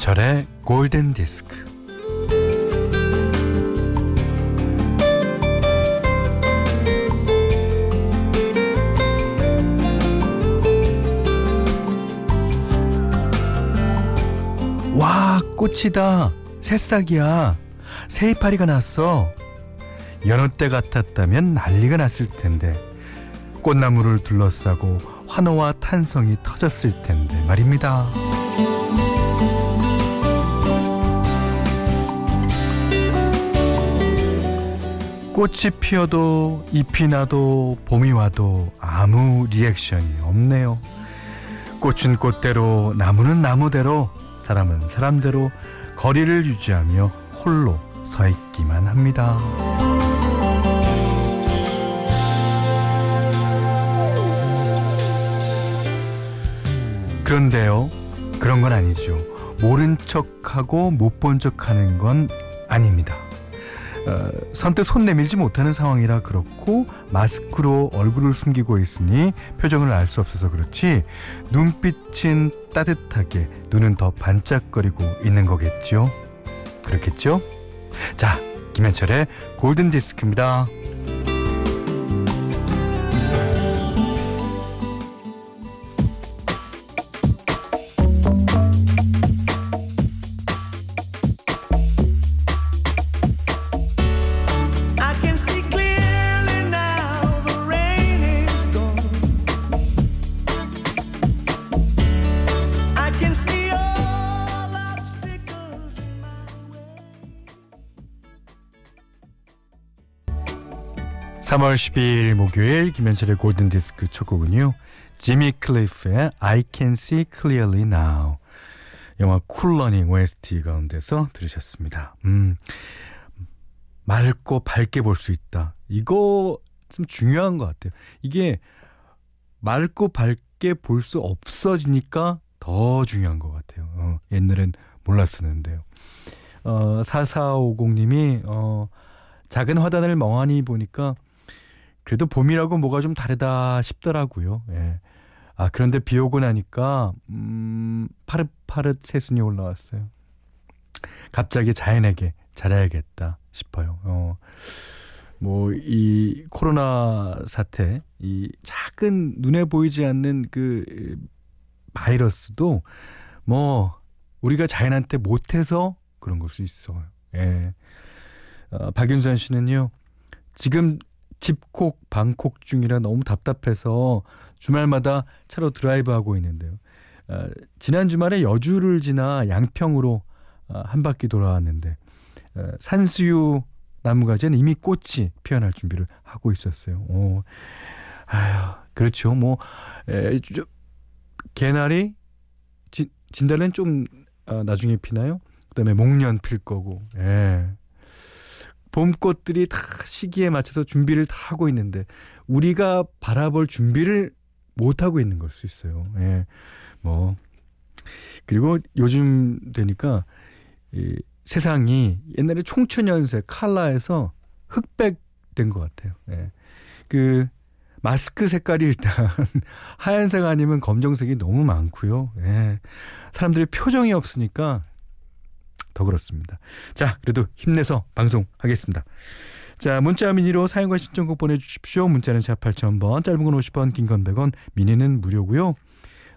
김현철의 골든 디스크. 와, 꽃이다. 새싹이야. 새이파리가 났어. 여느 때 같았다면 난리가 났을 텐데. 꽃나무를 둘러싸고 환호와 탄성이 터졌을 텐데 말입니다. 꽃이 피어도 잎이 나도 봄이 와도 아무 리액션이 없네요. 꽃은 꽃대로 나무는 나무대로 사람은 사람대로 거리를 유지하며 홀로 서 있기만 합니다. 그런데요, 그런 건 아니죠. 모른 척하고 못 본 척하는 건 아닙니다. 어, 선뜻 손 내밀지 못하는 상황이라 그렇고 마스크로 얼굴을 숨기고 있으니 표정을 알 수 없어서 그렇지 눈빛은 따뜻하게 눈은 더 반짝거리고 있는 거겠죠. 그렇겠죠? 자, 김현철의 골든 디스크입니다. 3월 12일 목요일 김현철의 골든디스크 첫 곡은요. 지미 클리프의 I Can See Clearly Now 영화 쿨러닝 OST 가운데서 들으셨습니다. 음, 맑고 밝게 볼 수 있다. 이거 좀 중요한 것 같아요. 이게 맑고 밝게 볼 수 없어지니까 더 중요한 것 같아요. 어, 옛날엔 몰랐었는데요. 어, 4450님이 어, 작은 화단을 멍하니 보니까 그래도 봄이라고 뭐가 좀 다르다 싶더라고요. 예. 아, 그런데 비 오고 나니까, 음, 파릇파릇 새순이 올라왔어요. 갑자기 자연에게 잘해야겠다 싶어요. 어, 뭐, 이 코로나 사태, 이 작은 눈에 보이지 않는 그 바이러스도 뭐, 우리가 자연한테 못해서 그런 걸 수 있어요. 예. 어, 박윤선 씨는요, 지금 집콕 방콕 중이라 너무 답답해서 주말마다 차로 드라이브하고 있는데요. 어, 지난 주말에 여주를 지나 양평으로 어, 한 바퀴 돌아왔는데 어, 산수유 나무가지는 이미 꽃이 피어날 준비를 하고 있었어요. 오. 아휴, 그렇죠. 뭐 에, 저, 개나리 진, 진달래는 좀 어, 나중에 피나요? 그다음에 목련 필 거고. 예. 봄꽃들이 다 시기에 맞춰서 준비를 다 하고 있는데 우리가 바라볼 준비를 못 하고 있는 걸 수 있어요. 예. 뭐 그리고 요즘 되니까 이 세상이 옛날에 총천연색 칼라에서 흑백 된 것 같아요. 예. 그 마스크 색깔이 일단 하얀색 아니면 검정색이 너무 많고요. 예. 사람들이 표정이 없으니까 더 그렇습니다. 자, 그래도 힘내서 방송하겠습니다. 자, 문자 미니로 사용과 신청곡 보내주십시오. 문자는 샵 8000번, 짧은 건 50원, 긴 건 100원, 미니는 무료고요.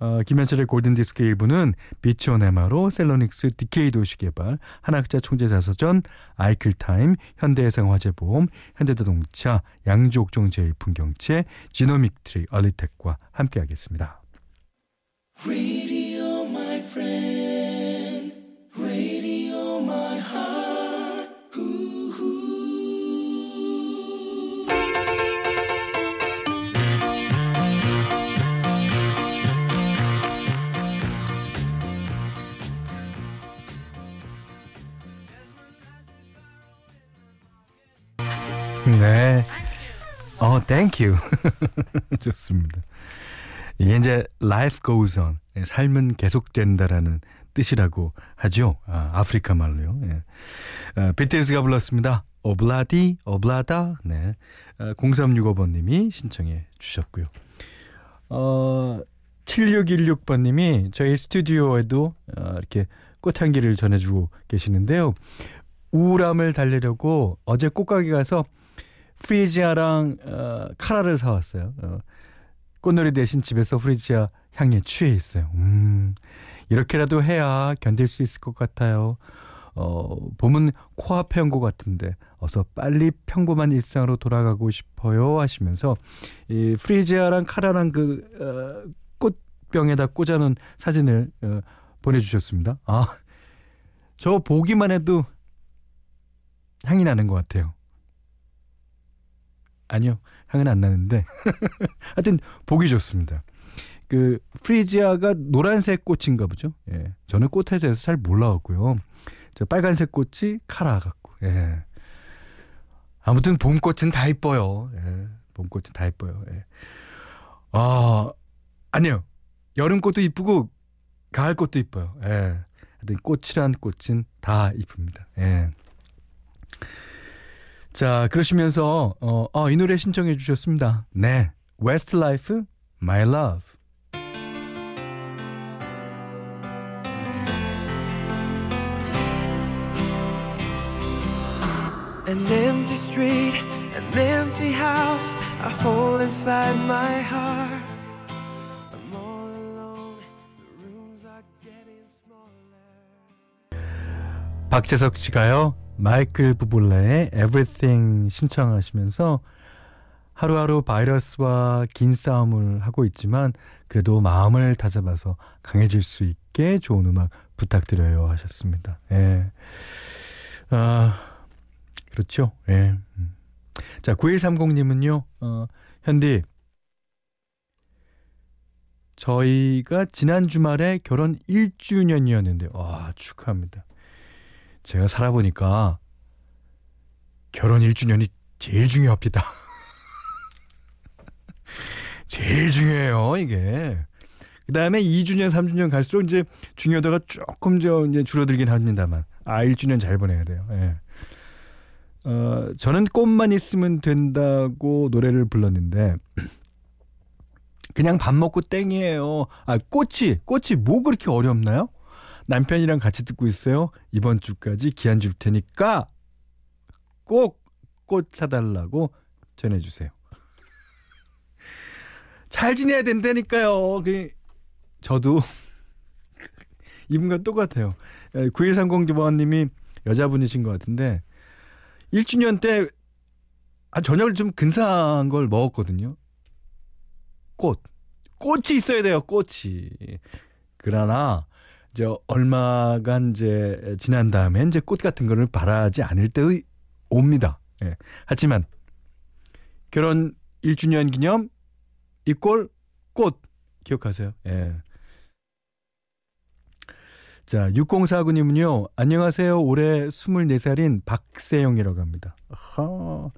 어, 김현철의 골든디스크 일부는 비치온 에마로 셀러닉스 디케이 도시개발, 한학자 총재자서전, 아이클타임, 현대해상화재보험, 현대자동차, 양주옥종 제일풍경채, 지노믹트리 얼리텍과 함께하겠습니다. 네. 어, thank you. 좋습니다. 이게 이제 life goes on. 예, 삶은 계속된다라는 뜻이라고 하죠. 아, 아프리카 말로요. 예. 아, 비틀즈가 불렀습니다. Ob-La-Di, Ob-La-Da. 네. 아, 0365번님이 신청해 주셨고요. 어, 7616번님이 저희 스튜디오에도 어, 이렇게 꽃향기를 전해주고 계시는데요. 우울함을 달래려고 어제 꽃가게 가서 프리지아랑 어, 카라를 사왔어요. 어, 꽃놀이 대신 집에서 프리지아 향에 취해 있어요. 음, 이렇게라도 해야 견딜 수 있을 것 같아요. 어, 봄은 코앞에 온 것 같은데 어서 빨리 평범한 일상으로 돌아가고 싶어요 하시면서 이 프리지아랑 카라랑 그 어, 꽃병에다 꽂아놓은 사진을 어, 보내주셨습니다. 아, 저 보기만 해도 향이 나는 것 같아요. 아니요, 향은 안 나는데 하여튼 보기 좋습니다. 그 프리지아가 노란색 꽃인가 보죠. 예, 저는 꽃에 대해서 잘 몰라왔고요. 저 빨간색 꽃이 카라 같고. 예. 아무튼 봄꽃은 다 이뻐요. 예. 봄꽃은 다 이뻐요. 예. 아, 아니요. 여름꽃도 이쁘고 가을꽃도 이뻐요. 예. 하여튼 꽃이란 꽃은 다 이쁩니다. 예. 자, 그러시면서 어, 어, 이 노래 신청해 주셨습니다. 네. Westlife, My Love. An empty street, an empty house, a hole inside my heart. I'm all alone, the rooms are getting smaller. 박재석 씨가요, 마이클 부블레의 Everything 신청하시면서 하루하루 바이러스와 긴 싸움을 하고 있지만 그래도 마음을 다잡아서 강해질 수 있게 좋은 음악 부탁드려요 하셨습니다. 예. 아, 그렇죠. 예. 음. 자, 9130님은요, 어, 현디, 저희가 지난 주말에 결혼 1주년이었는데, 와, 축하합니다. 제가 살아보니까 결혼 1주년이 제일 중요합니다. 제일 중요해요, 이게. 그 다음에 2주년, 3주년 갈수록 이제 중요도가 조금 저 이제 줄어들긴 합니다만. 아, 1주년 잘 보내야 돼요. 예. 어, 저는 꽃만 있으면 된다고 노래를 불렀는데 그냥 밥 먹고 땡이에요. 아, 꽃이 꽃이 뭐 그렇게 어렵나요? 남편이랑 같이 듣고 있어요. 이번 주까지 기한 줄 테니까 꼭 꽃 사달라고 전해주세요. 잘 지내야 된다니까요. 그 저도 이분과 똑같아요. 9130번님이 여자분이신 것 같은데 1주년 때 아, 저녁을 좀 근사한 걸 먹었거든요. 꽃. 꽃이 있어야 돼요, 꽃이. 그러나, 이제 얼마간 이제 지난 다음에 이제 꽃 같은 거를 바라지 않을 때 옵니다. 예. 하지만, 결혼 1주년 기념, 이꼴 꽃. 기억하세요? 예. 자, 6049님은요, 안녕하세요. 올해 24살인 박세영이라고 합니다. 아하.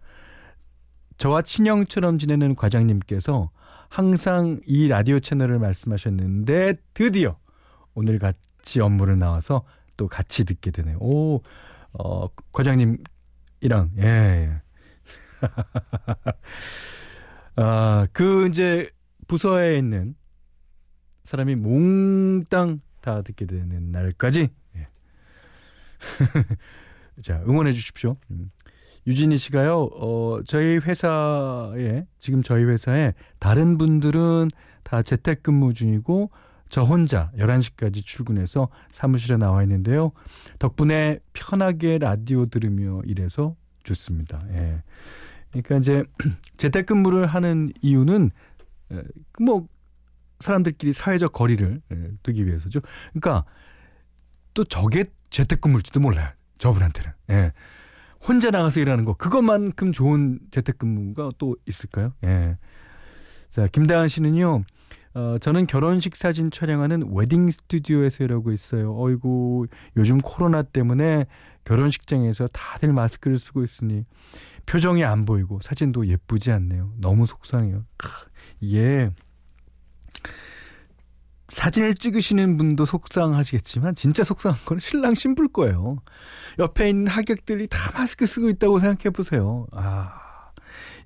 저와 친형처럼 지내는 과장님께서 항상 이 라디오 채널을 말씀하셨는데, 드디어 오늘 같 이 업무를 나와서 또 같이 듣게 되네요. 오, 어, 과장님이랑, 예. 예. 아, 그 이제 부서에 있는 사람이 몽땅 다 듣게 되는 날까지 예. 자 응원해 주십시오. 음. 유진희 씨가요. 어, 저희 회사에 지금 저희 회사에 다른 분들은 다 재택근무 중이고 저 혼자 11시까지 출근해서 사무실에 나와 있는데요. 덕분에 편하게 라디오 들으며 일해서 좋습니다. 예. 그러니까 이제 재택근무를 하는 이유는 뭐 사람들끼리 사회적 거리를 예, 두기 위해서죠. 그러니까 또 저게 재택근무일지도 몰라요. 저분한테는. 예. 혼자 나가서 일하는 거 그것만큼 좋은 재택근무가 또 있을까요? 예. 자, 김다은 씨는요. 어, 저는 결혼식 사진 촬영하는 웨딩 스튜디오에서 일하고 있어요. 어이구, 요즘 코로나 때문에 결혼식장에서 다들 마스크를 쓰고 있으니 표정이 안 보이고 사진도 예쁘지 않네요. 너무 속상해요. 이게 사진을 찍으시는 분도 속상하시겠지만 진짜 속상한 건 신랑 신부일 거예요. 옆에 있는 하객들이 다 마스크 쓰고 있다고 생각해 보세요. 아.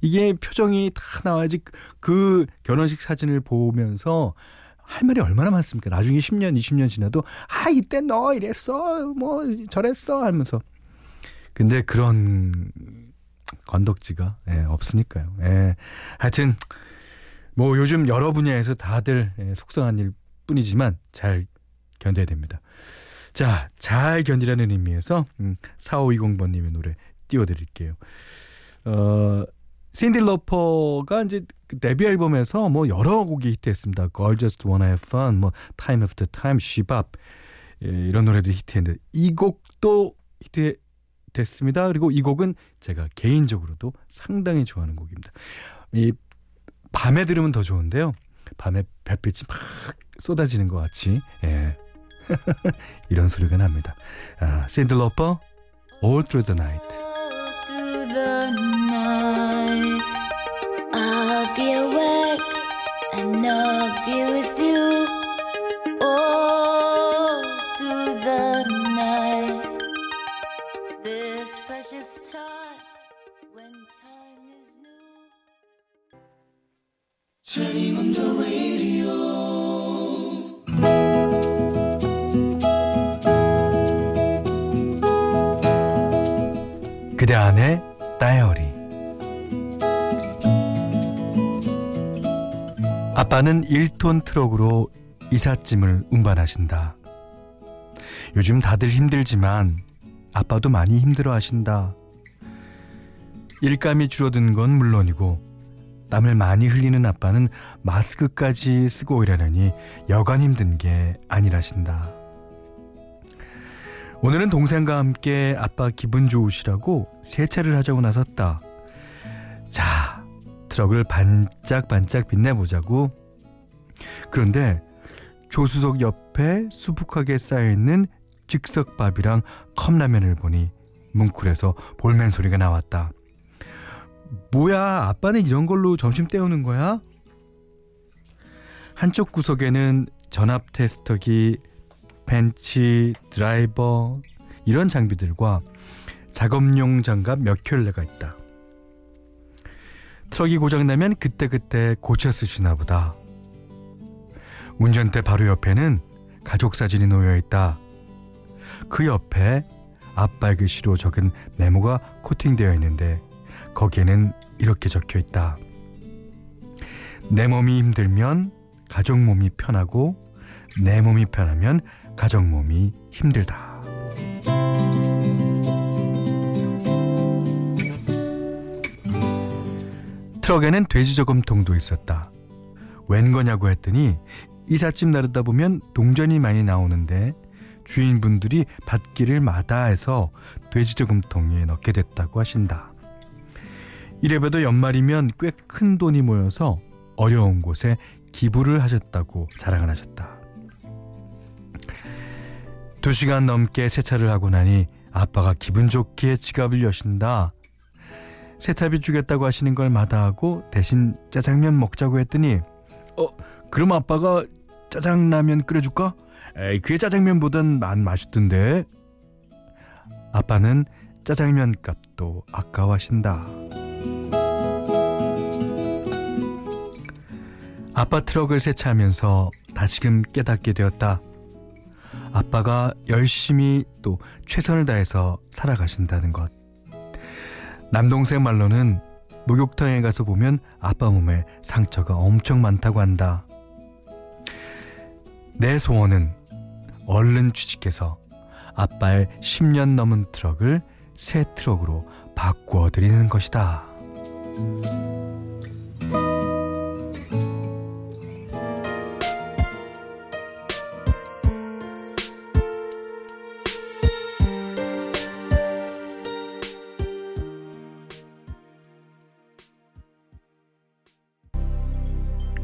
이게 표정이 다 나와야지 그 결혼식 사진을 보면서 할 말이 얼마나 많습니까? 나중에 10년, 20년 지나도 아 이때 너 이랬어, 뭐 저랬어 하면서. 근데 그런 건덕지가 예, 없으니까요. 예. 하여튼 뭐 요즘 여러 분야에서 다들 예, 속상한 일 뿐이지만 잘 견뎌야 됩니다. 자, 잘 견디라는 의미에서 음, 4520번님의 노래 띄워드릴게요. 어, 신디 로퍼가 이제 그 데뷔 앨범에서 뭐 여러 곡이 히트했습니다. Girl Just Wanna Have Fun, 뭐 Time After Time, She Bop 예, 이런 노래들이 히트했는데 이 곡도 히트됐습니다. 그리고 이 곡은 제가 개인적으로도 상당히 좋아하는 곡입니다. 이 밤에 들으면 더 좋은데요. 밤에 별빛이 막 쏟아지는 것 같이 예. 이런 소리가 납니다. 아, 신디 로퍼 All Through the Night. Be with 아빠는 1톤 트럭으로 이삿짐을 운반하신다. 요즘 다들 힘들지만 아빠도 많이 힘들어 하신다. 일감이 줄어든 건 물론이고 땀을 많이 흘리는 아빠는 마스크까지 쓰고 일하려니 여간 힘든 게 아니라신다. 오늘은 동생과 함께 아빠 기분 좋으시라고 세차를 하자고 나섰다. 자, 트럭을 반짝반짝 빛내보자고. 그런데 조수석 옆에 수북하게 쌓여있는 즉석밥이랑 컵라면을 보니 뭉클해서 볼멘 소리가 나왔다. 뭐야, 아빠는 이런 걸로 점심 때우는 거야? 한쪽 구석에는 전압 테스터기, 벤치, 드라이버, 이런 장비들과 작업용 장갑 몇 켤레가 있다. 트럭이 고장나면 그때그때 고쳐 쓰시나 보다. 운전대 바로 옆에는 가족 사진이 놓여 있다. 그 옆에 악필 글씨로 적은 메모가 코팅되어 있는데 거기에는 이렇게 적혀 있다. 내 몸이 힘들면 가족 몸이 편하고 내 몸이 편하면 가족 몸이 힘들다. 트럭에는 돼지 저금통도 있었다. 웬 거냐고 했더니 이삿짐 나르다 보면 동전이 많이 나오는데 주인분들이 받기를 마다해서 돼지 저금통에 넣게 됐다고 하신다. 이래봬도 연말이면 꽤 큰 돈이 모여서 어려운 곳에 기부를 하셨다고 자랑을 하셨다. 두 시간 넘게 세차를 하고 나니 아빠가 기분 좋게 지갑을 여신다. 세차비 주겠다고 하시는 걸 마다하고 대신 짜장면 먹자고 했더니 어 그럼 아빠가 짜장라면 끓여줄까? 에이 그게 짜장면보단 난 맛있던데 아빠는 짜장면 값도 아까워하신다 아빠 트럭을 세차하면서 다시금 깨닫게 되었다 아빠가 열심히 또 최선을 다해서 살아가신다는 것 남동생 말로는 목욕탕에 가서 보면 아빠 몸에 상처가 엄청 많다고 한다. 내 소원은 얼른 취직해서 아빠의 10년 넘은 트럭을 새 트럭으로 바꾸어 드리는 것이다.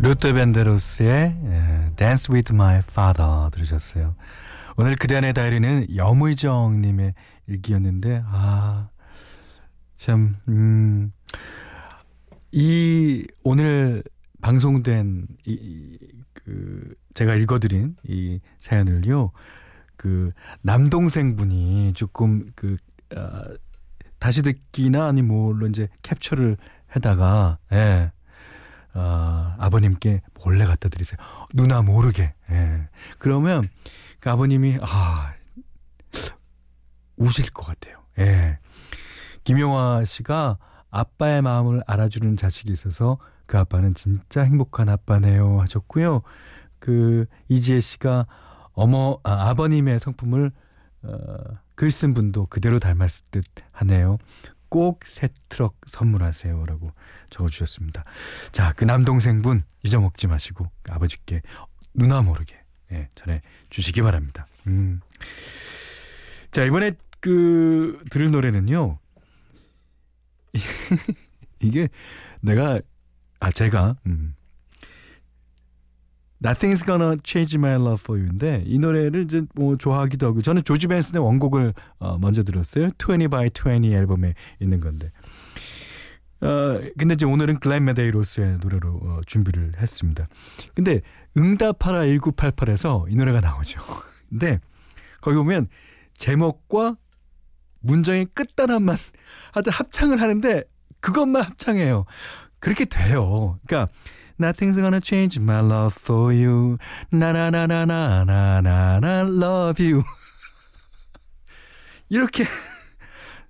루트 벤데로스의 Dance with My Father 들으셨어요. 오늘 그대안의 다이리는 염의정님의 일기였는데, 아, 참, 음, 이, 오늘 방송된, 이, 그, 제가 읽어드린 이 사연을요, 그, 남동생분이 조금, 그, 어, 다시 듣기나 아니, 뭐, 물론 이제 캡처를 해다가, 예, 어, 아버님께 몰래 갖다 드리세요. 누나 모르게. 예. 그러면 그 아버님이 아 우실 것 같아요. 예. 김용화 씨가 아빠의 마음을 알아주는 자식이 있어서 그 아빠는 진짜 행복한 아빠네요 하셨고요. 그 이지혜 씨가 어머 아, 아버님의 성품을 어, 글쓴 분도 그대로 닮았을 듯 하네요. 꼭 새 트럭 선물하세요라고 적어주셨습니다. 자, 그 남동생분 잊어먹지 마시고 아버지께 누나 모르게 예, 전해 주시기 바랍니다. 음. 자, 이번에 그 들을 노래는요. 이게 내가 아 제가 음. Nothing's Gonna Change My Love For You인데 이 노래를 이제 뭐 좋아하기도 하고 저는 조지 벤슨의 원곡을 어, 먼저 들었어요. 20 by 20 앨범에 있는 건데. 어, 근데 이제 오늘은 글렌 메데이로스의 노래로 어, 준비를 했습니다. 근데 응답하라 1988에서 이 노래가 나오죠. 근데 거기 보면 제목과 문장의 끝단함만 하여튼 합창을 하는데 그것만 합창해요. 그렇게 돼요. 그러니까 Nothing's gonna change my love for you. 나나나나나나나 love you. 이렇게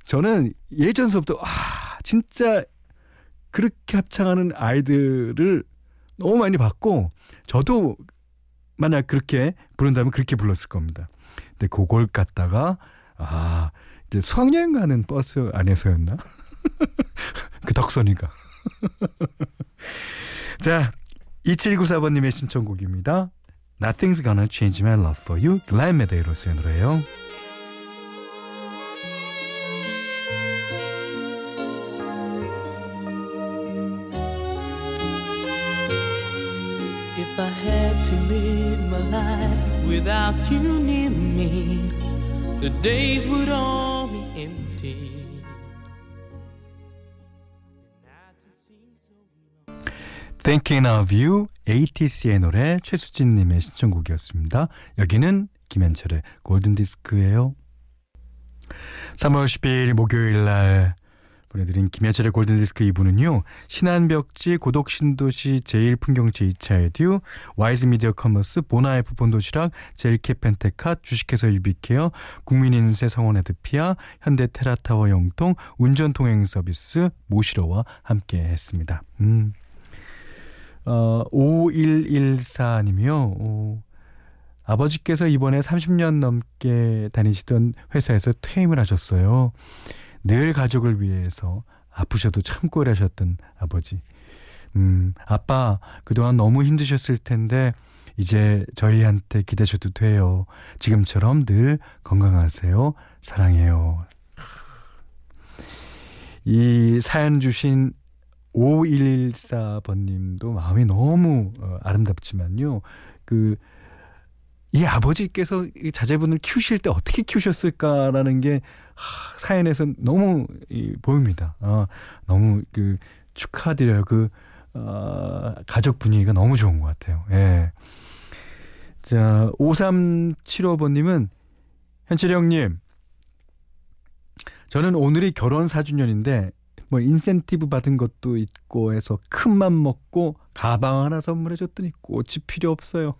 저는 예전서부터 아 진짜 그렇게 합창하는 아이들을 너무 많이 봤고 저도 만약 그렇게 부른다면 그렇게 불렀을 겁니다. 근데 그걸 갖다가 아 이제 수학여행 가는 버스 안에서였나? 그 덕선이가 자, 2794번님의 신청곡입니다. Nothing's Gonna Change My Love For You, 글라인 메데이로스의 노래예요. If I had to live my life without you near me, the days would all be empty. Thinking of You, ATC의 노래 최수진님의 신청곡이었습니다. 여기는 김현철의 골든디스크예요. 3월 10일 목요일 날 보내드린 김현철의 골든디스크 2부는요. 신한벽지, 고덕신도시, 제일풍경채 2차 에듀, 와이즈미디어 커머스, 보나에프 본도시락, 제일 케펜텍, 주식회사 유비케어, 국민인쇄 성원애드피아, 현대테라타워 영통, 운전동행서비스, 모시러와 함께 했습니다. 음. 어, 5114님이요. 어, 아버지께서 이번에 30년 넘게 다니시던 회사에서 퇴임을 하셨어요. 늘 가족을 위해서 아프셔도 참고 일하셨던 아버지. 음, 아빠, 그동안 너무 힘드셨을 텐데, 이제 저희한테 기대셔도 돼요. 지금처럼 늘 건강하세요. 사랑해요. 이 사연 주신 5114번님도 마음이 너무 어, 아름답지만요. 그, 이 아버지께서 이 자제분을 키우실 때 어떻게 키우셨을까라는 게 하, 사연에서 너무 이, 보입니다. 어, 너무 그 축하드려요. 그, 어, 가족 분위기가 너무 좋은 것 같아요. 예. 자, 5375번님은 현철이 형님, 저는 오늘이 결혼 4주년인데 뭐 인센티브 받은 것도 있고 해서 큰 맘 먹고 가방 하나 선물해 줬더니 꽃이 필요 없어요.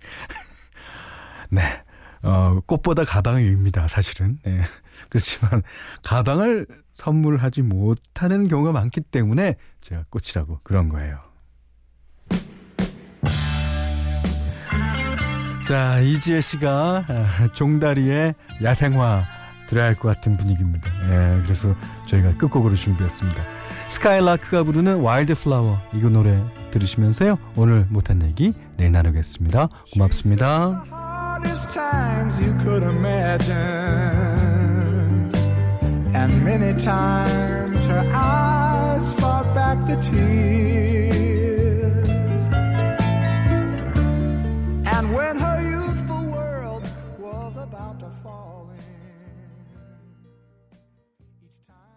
네. 어, 꽃보다 가방이 위입니다, 사실은. 네. 그렇지만, 가방을 선물하지 못하는 경우가 많기 때문에 제가 꽃이라고 그런 거예요. 자, 이지혜 씨가 아, 종다리의 야생화 들어야 할 것 같은 분위기입니다. 예, 그래서 저희가 끝곡으로 준비했습니다. 스카이라크가 부르는 Wildflower 이거 노래 들으시면서요. 오늘 못한 얘기 내일 나누겠습니다. 고맙습니다. And many times her eyes fought back the tears.